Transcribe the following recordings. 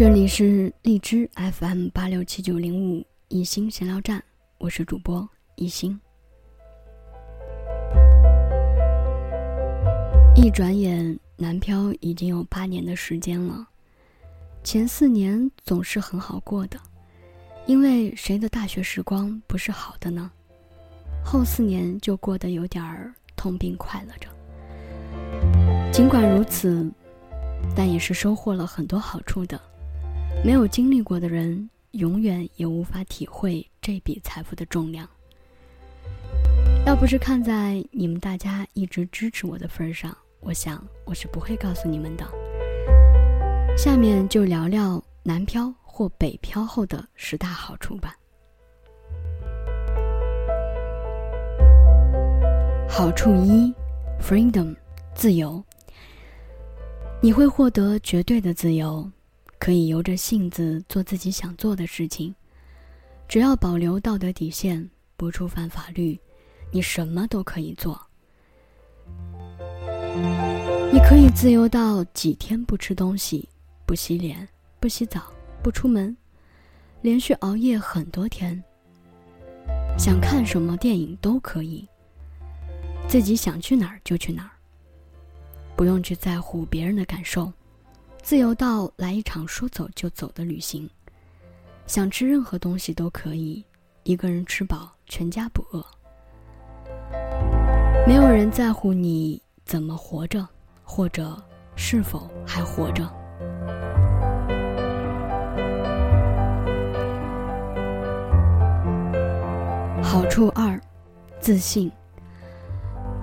这里是荔枝 FM 八六七九零五一心闲聊站，我是主播一心。一转眼，南漂已经有八年的时间了。前四年总是很好过的，因为谁的大学时光不是好的呢？后四年就过得有点儿痛并快乐着。尽管如此，但也是收获了很多好处的。没有经历过的人，永远也无法体会这笔财富的重量。要不是看在你们大家一直支持我的份上，我想我是不会告诉你们的。下面就聊聊南漂或北漂后的十大好处吧。好处一：freedom，自由。你会获得绝对的自由。可以由着性子做自己想做的事情，只要保留道德底线，不触犯法律，你什么都可以做。你可以自由到几天不吃东西、不洗脸、不洗澡、不出门，连续熬夜很多天。想看什么电影都可以，自己想去哪儿就去哪儿，不用去在乎别人的感受。自由到来一场说走就走的旅行，想吃任何东西都可以，一个人吃饱，全家不饿。没有人在乎你怎么活着，或者是否还活着。好处二，自信。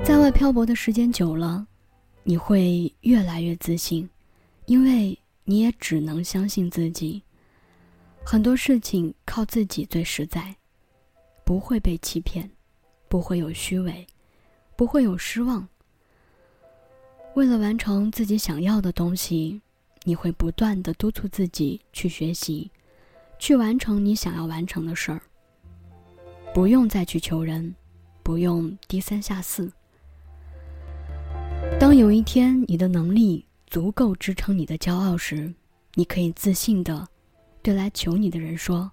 在外漂泊的时间久了，你会越来越自信。因为你也只能相信自己，很多事情靠自己最实在，不会被欺骗，不会有虚伪，不会有失望。为了完成自己想要的东西，你会不断的督促自己去学习，去完成你想要完成的事儿。不用再去求人，不用低三下四。当有一天你的能力，足够支撑你的骄傲时，你可以自信的对来求你的人说：“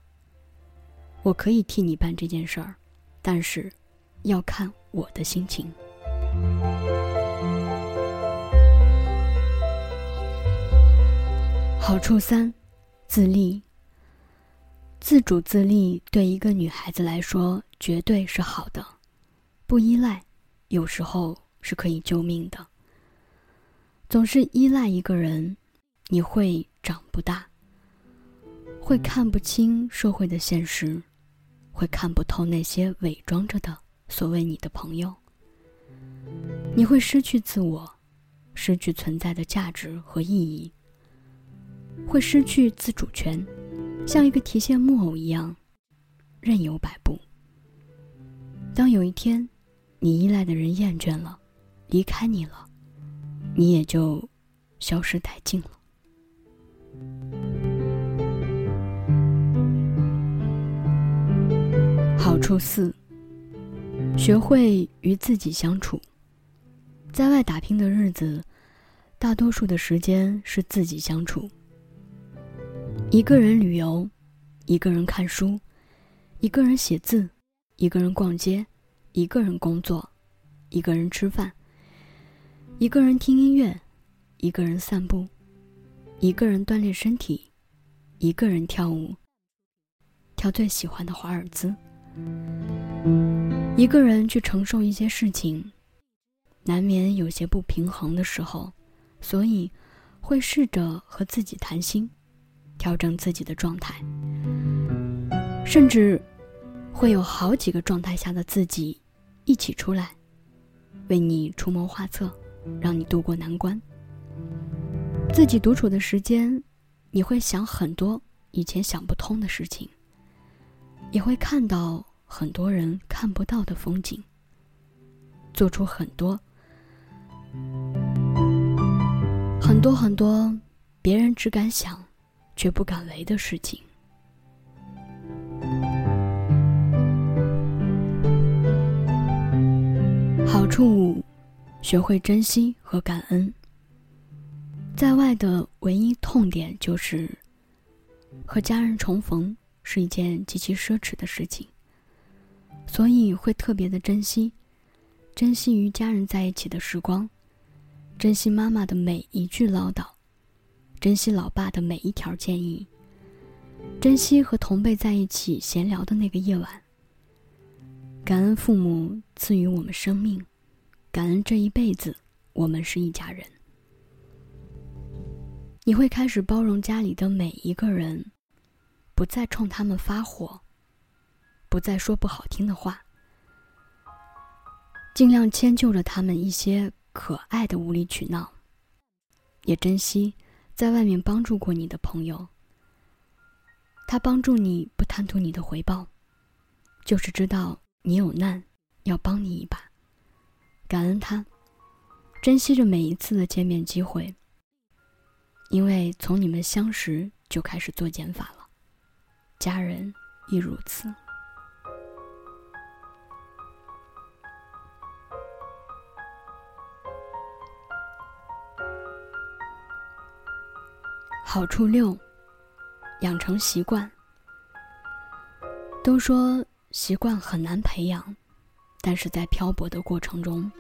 我可以替你办这件事儿，但是要看我的心情。”好处三：自立。自主自立对一个女孩子来说绝对是好的，不依赖，有时候是可以救命的。总是依赖一个人，你会长不大，会看不清社会的现实，会看不透那些伪装着的所谓你的朋友。你会失去自我，失去存在的价值和意义，会失去自主权，像一个提线木偶一样，任由摆布。当有一天，你依赖的人厌倦了，离开你了。你也就消失殆尽了。好处四：学会与自己相处。在外打拼的日子，大多数的时间是自己相处。一个人旅游，一个人看书，一个人写字，一个人逛街，一个人工作，一个人吃饭。一个人听音乐，一个人散步，一个人锻炼身体，一个人跳舞，跳最喜欢的华尔兹。一个人去承受一些事情，难免有些不平衡的时候，所以会试着和自己谈心，调整自己的状态，甚至会有好几个状态下的自己一起出来，为你出谋划策。让你渡过难关。自己独处的时间，你会想很多以前想不通的事情，也会看到很多人看不到的风景，做出很多很多很多别人只敢想却不敢为的事情。好处。学会珍惜和感恩。在外的唯一痛点就是，和家人重逢是一件极其奢侈的事情，所以会特别的珍惜，珍惜与家人在一起的时光，珍惜妈妈的每一句唠叨，珍惜老爸的每一条建议，珍惜和同辈在一起闲聊的那个夜晚。感恩父母赐予我们生命，感恩这一辈子我们是一家人。你会开始包容家里的每一个人，不再冲他们发火，不再说不好听的话，尽量迁就着他们一些可爱的无理取闹。也珍惜在外面帮助过你的朋友，他帮助你不贪图你的回报，就是知道你有难要帮你一把，感恩他，珍惜着每一次的见面机会。因为从你们相识就开始做减法了，家人亦如此。好处六：养成习惯。都说习惯很难培养，但是在漂泊的过程中，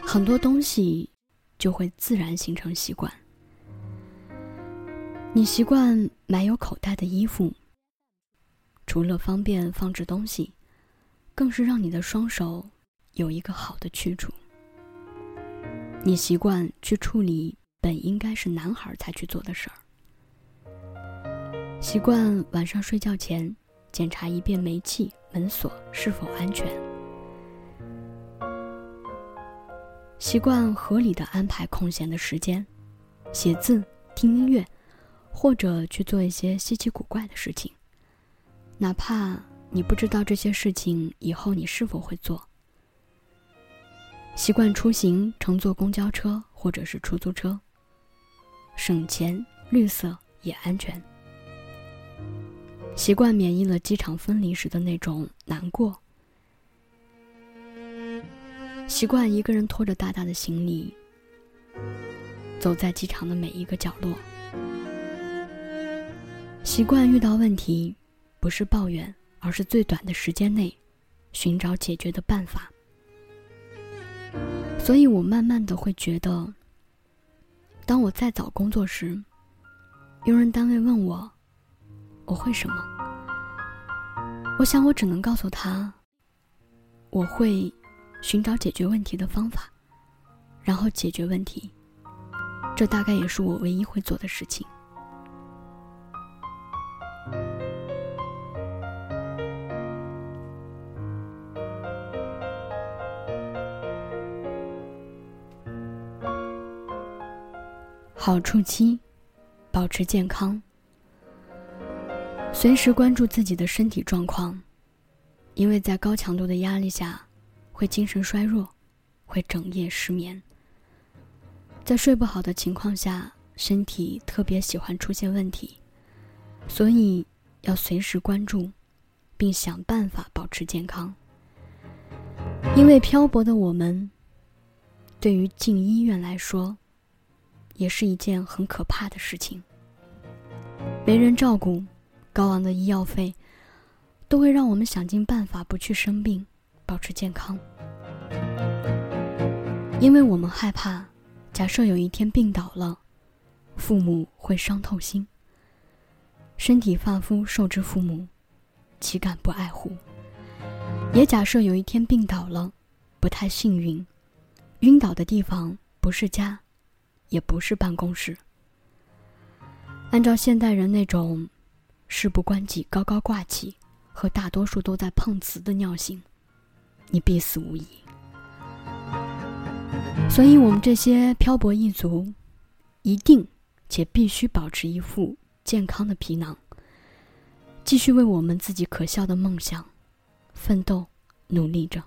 很多东西就会自然形成习惯。你习惯买有口袋的衣服，除了方便放置东西，更是让你的双手有一个好的去处。你习惯去处理本应该是男孩才去做的事儿，习惯晚上睡觉前检查一遍煤气、门锁是否安全，习惯合理的安排空闲的时间，写字、听音乐。或者去做一些稀奇古怪的事情，哪怕你不知道这些事情以后你是否会做。习惯出行乘坐公交车或者是出租车，省钱、绿色也安全。习惯免疫了机场分离时的那种难过。习惯一个人拖着大大的行李，走在机场的每一个角落。习惯遇到问题，不是抱怨，而是最短的时间内寻找解决的办法。所以我慢慢的会觉得，当我在找工作时，用人单位问我我会什么，我想我只能告诉他，我会寻找解决问题的方法，然后解决问题。这大概也是我唯一会做的事情。好处七，保持健康。随时关注自己的身体状况，因为在高强度的压力下，会精神衰弱，会整夜失眠。在睡不好的情况下，身体特别喜欢出现问题，所以要随时关注，并想办法保持健康。因为漂泊的我们，对于进医院来说。也是一件很可怕的事情。没人照顾，高昂的医药费，都会让我们想尽办法不去生病，保持健康。因为我们害怕，假设有一天病倒了，父母会伤透心。身体发肤受之父母，岂敢不爱护？也假设有一天病倒了，不太幸运，晕倒的地方不是家。也不是办公室。按照现代人那种事不关己、高高挂起，和大多数都在碰瓷的尿性，你必死无疑。所以，我们这些漂泊一族，一定且必须保持一副健康的皮囊，继续为我们自己可笑的梦想奋斗、努力着。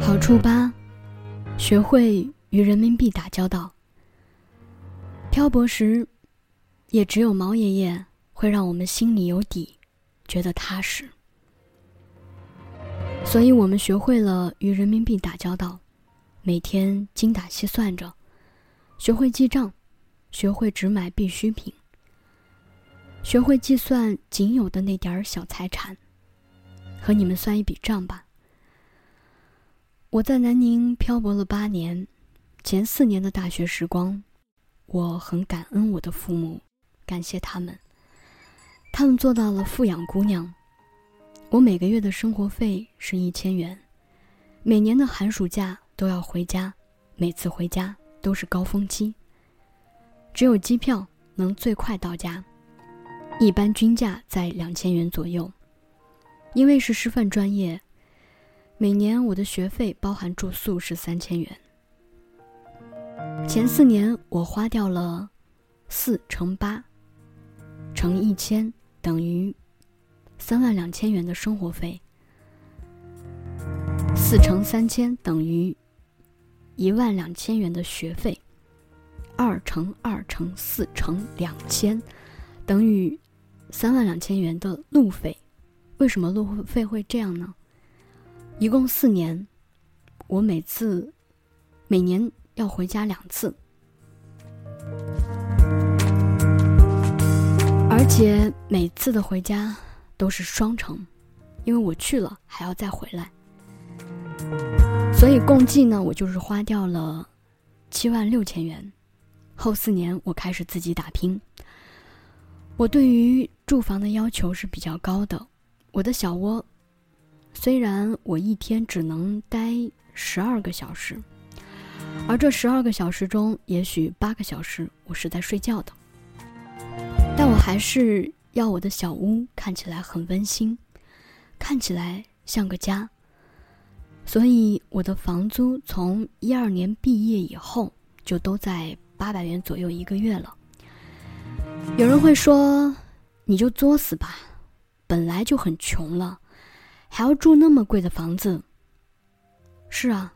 好处八，学会与人民币打交道。漂泊时，也只有毛爷爷会让我们心里有底，觉得踏实。所以我们学会了与人民币打交道，每天精打细算着，学会记账，学会只买必需品，学会计算仅有的那点儿小财产。和你们算一笔账吧。我在南宁漂泊了八年，前四年的大学时光，我很感恩我的父母，感谢他们，他们做到了富养姑娘。我每个月的生活费是一千元，每年的寒暑假都要回家，每次回家都是高峰期。只有机票能最快到家，一般均价在两千元左右。因为是师范专业，每年我的学费包含住宿是三千元。前四年我花掉了四乘八乘一千等于三万两千元的生活费，四乘三千等于一万两千元的学费，二乘二乘四乘两千等于三万两千元的路费。为什么路费会这样呢？一共四年，我每次每年要回家两次，而且每次的回家都是双程，因为我去了还要再回来，所以共计呢，我就是花掉了七万六千元。后四年我开始自己打拼，我对于住房的要求是比较高的。我的小窝，虽然我一天只能待十二个小时，而这十二个小时中，也许八个小时我是在睡觉的，但我还是要我的小屋看起来很温馨，看起来像个家。所以我的房租从一二年毕业以后就都在八百元左右一个月了。有人会说，你就作死吧。本来就很穷了，还要住那么贵的房子。是啊，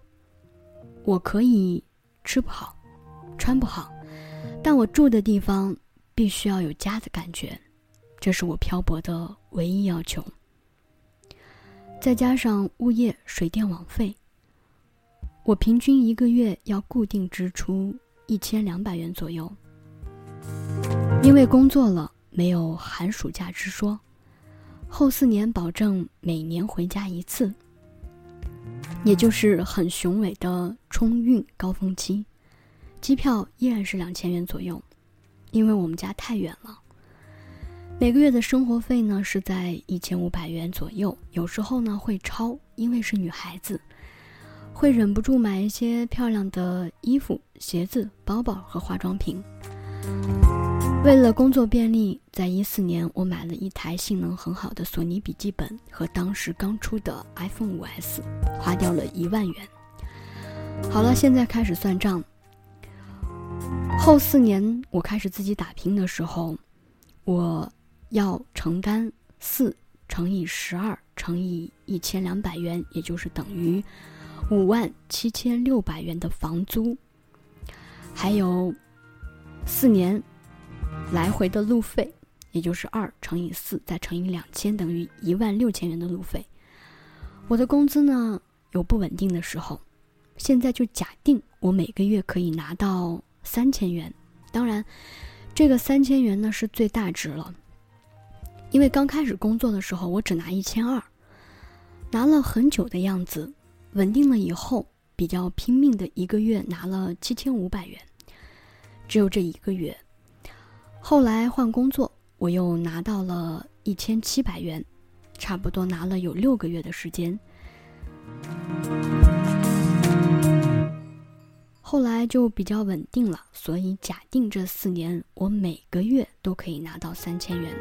我可以吃不好，穿不好，但我住的地方必须要有家的感觉，这是我漂泊的唯一要求。再加上物业、水电网费，我平均一个月要固定支出一千两百元左右。因为工作了，没有寒暑假之说。后四年保证每年回家一次，也就是很雄伟的春运高峰期，机票依然是两千元左右，因为我们家太远了。每个月的生活费呢是在一千五百元左右，有时候呢会超，因为是女孩子，会忍不住买一些漂亮的衣服、鞋子、包包和化妆品。为了工作便利，在一四年我买了一台性能很好的索尼笔记本和当时刚出的 iPhone 5S，花掉了一万元。好了，现在开始算账。后四年我开始自己打拼的时候，我要承担四乘以十二乘以一千两百元，也就是等于五万七千六百元的房租，还有四年。来回的路费，也就是二乘以四再乘以两千，等于一万六千元的路费。我的工资呢有不稳定的时候，现在就假定我每个月可以拿到三千元。当然，这个三千元呢是最大值了，因为刚开始工作的时候我只拿一千二，拿了很久的样子，稳定了以后比较拼命的一个月拿了七千五百元，只有这一个月。后来换工作，我又拿到了一千七百元，差不多拿了有六个月的时间。后来就比较稳定了，所以假定这四年我每个月都可以拿到三千元。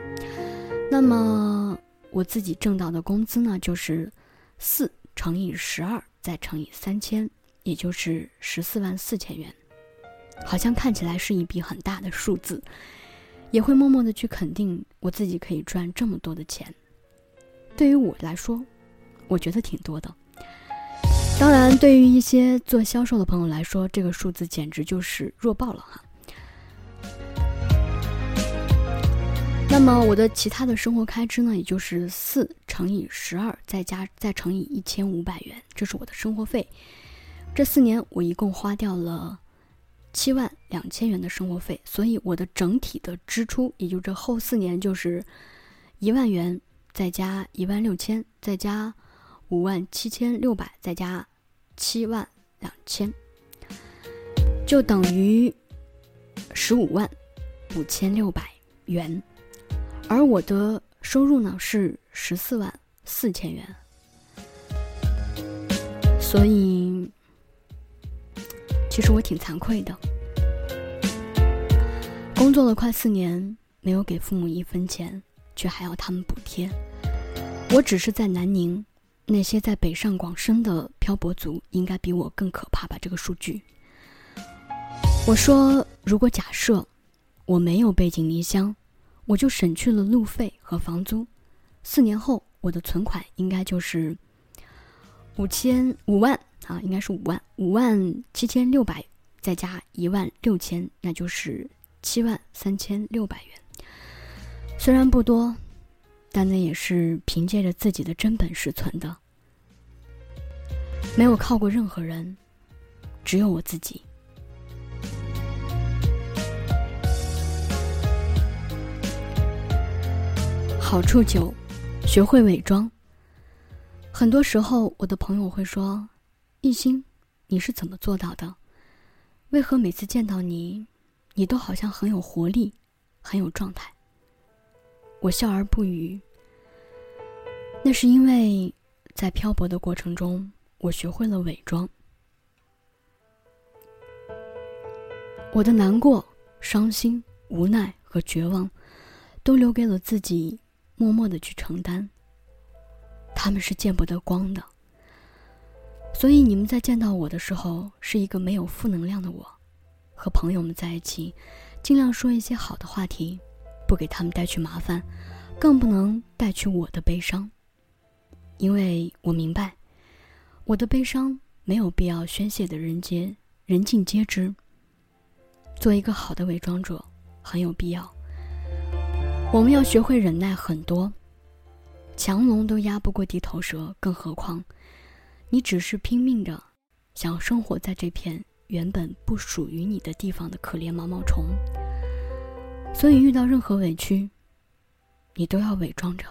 那么我自己挣到的工资呢，就是四乘以十二再乘以三千，也就是十四万四千元。好像看起来是一笔很大的数字。也会默默的去肯定我自己可以赚这么多的钱，对于我来说，我觉得挺多的。当然，对于一些做销售的朋友来说，这个数字简直就是弱爆了哈。那么我的其他的生活开支呢，也就是四乘以十二，再加再乘以一千五百元，这是我的生活费。这四年我一共花掉了七万两千元的生活费，所以我的整体的支出，也就这后四年就是一万元，再加一万六千，再加五万七千六百，再加七万两千，就等于十五万五千六百元。而我的收入呢是十四万四千元，所以其实我挺惭愧的。工作了快四年，没有给父母一分钱，却还要他们补贴。我只是在南宁，那些在北上广深的漂泊族应该比我更可怕吧？这个数据。我说，如果假设我没有背井离乡。我就省去了路费和房租，四年后我的存款应该就是五千五万啊，应该是五万五万七千六百，再加一万六千，那就是七万三千六百元。虽然不多，但那也是凭借着自己的真本事存的，没有靠过任何人，只有我自己。好处九，学会伪装。很多时候，我的朋友会说：“艺兴，你是怎么做到的？为何每次见到你，你都好像很有活力，很有状态？”我笑而不语。那是因为在漂泊的过程中，我学会了伪装。我的难过、伤心、无奈和绝望，都留给了自己。默默的去承担。他们是见不得光的，所以你们在见到我的时候，是一个没有负能量的我。和朋友们在一起，尽量说一些好的话题，不给他们带去麻烦，更不能带去我的悲伤。因为我明白，我的悲伤没有必要宣泄的人间人尽皆知。做一个好的伪装者，很有必要。我们要学会忍耐很多，强龙都压不过地头蛇，更何况你只是拼命着想生活在这片原本不属于你的地方的可怜毛毛虫。所以遇到任何委屈，你都要伪装着，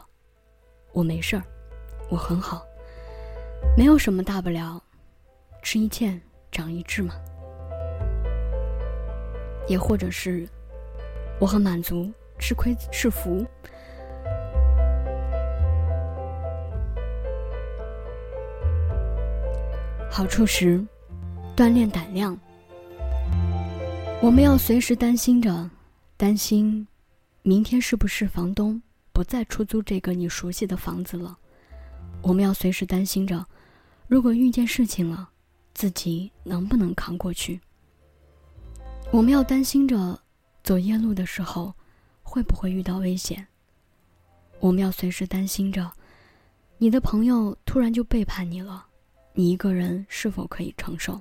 我没事儿，我很好，没有什么大不了，吃一堑长一智嘛。也或者是，我很满足。吃亏是福。好处十，锻炼胆量。我们要随时担心着，担心明天是不是房东不再出租这个你熟悉的房子了。我们要随时担心着，如果遇见事情了，自己能不能扛过去。我们要担心着，走夜路的时候。会不会遇到危险？我们要随时担心着，你的朋友突然就背叛你了，你一个人是否可以承受？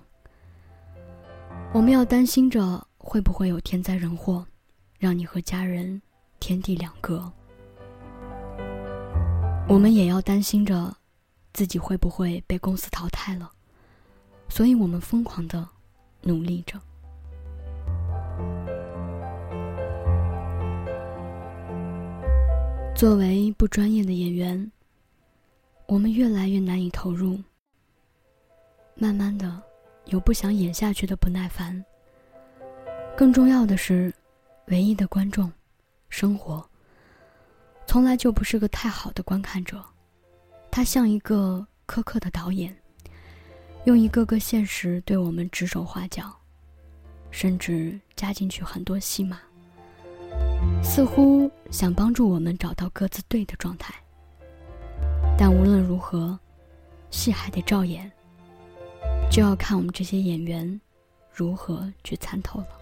我们要担心着会不会有天灾人祸，让你和家人天地两隔？我们也要担心着，自己会不会被公司淘汰了？所以我们疯狂的努力着。作为不专业的演员，我们越来越难以投入。慢慢的，有不想演下去的不耐烦。更重要的是，唯一的观众，生活，从来就不是个太好的观看者。他像一个苛刻的导演，用一个个现实对我们指手画脚，甚至加进去很多戏码。似乎想帮助我们找到各自对的状态，但无论如何，戏还得照演，就要看我们这些演员如何去参透了。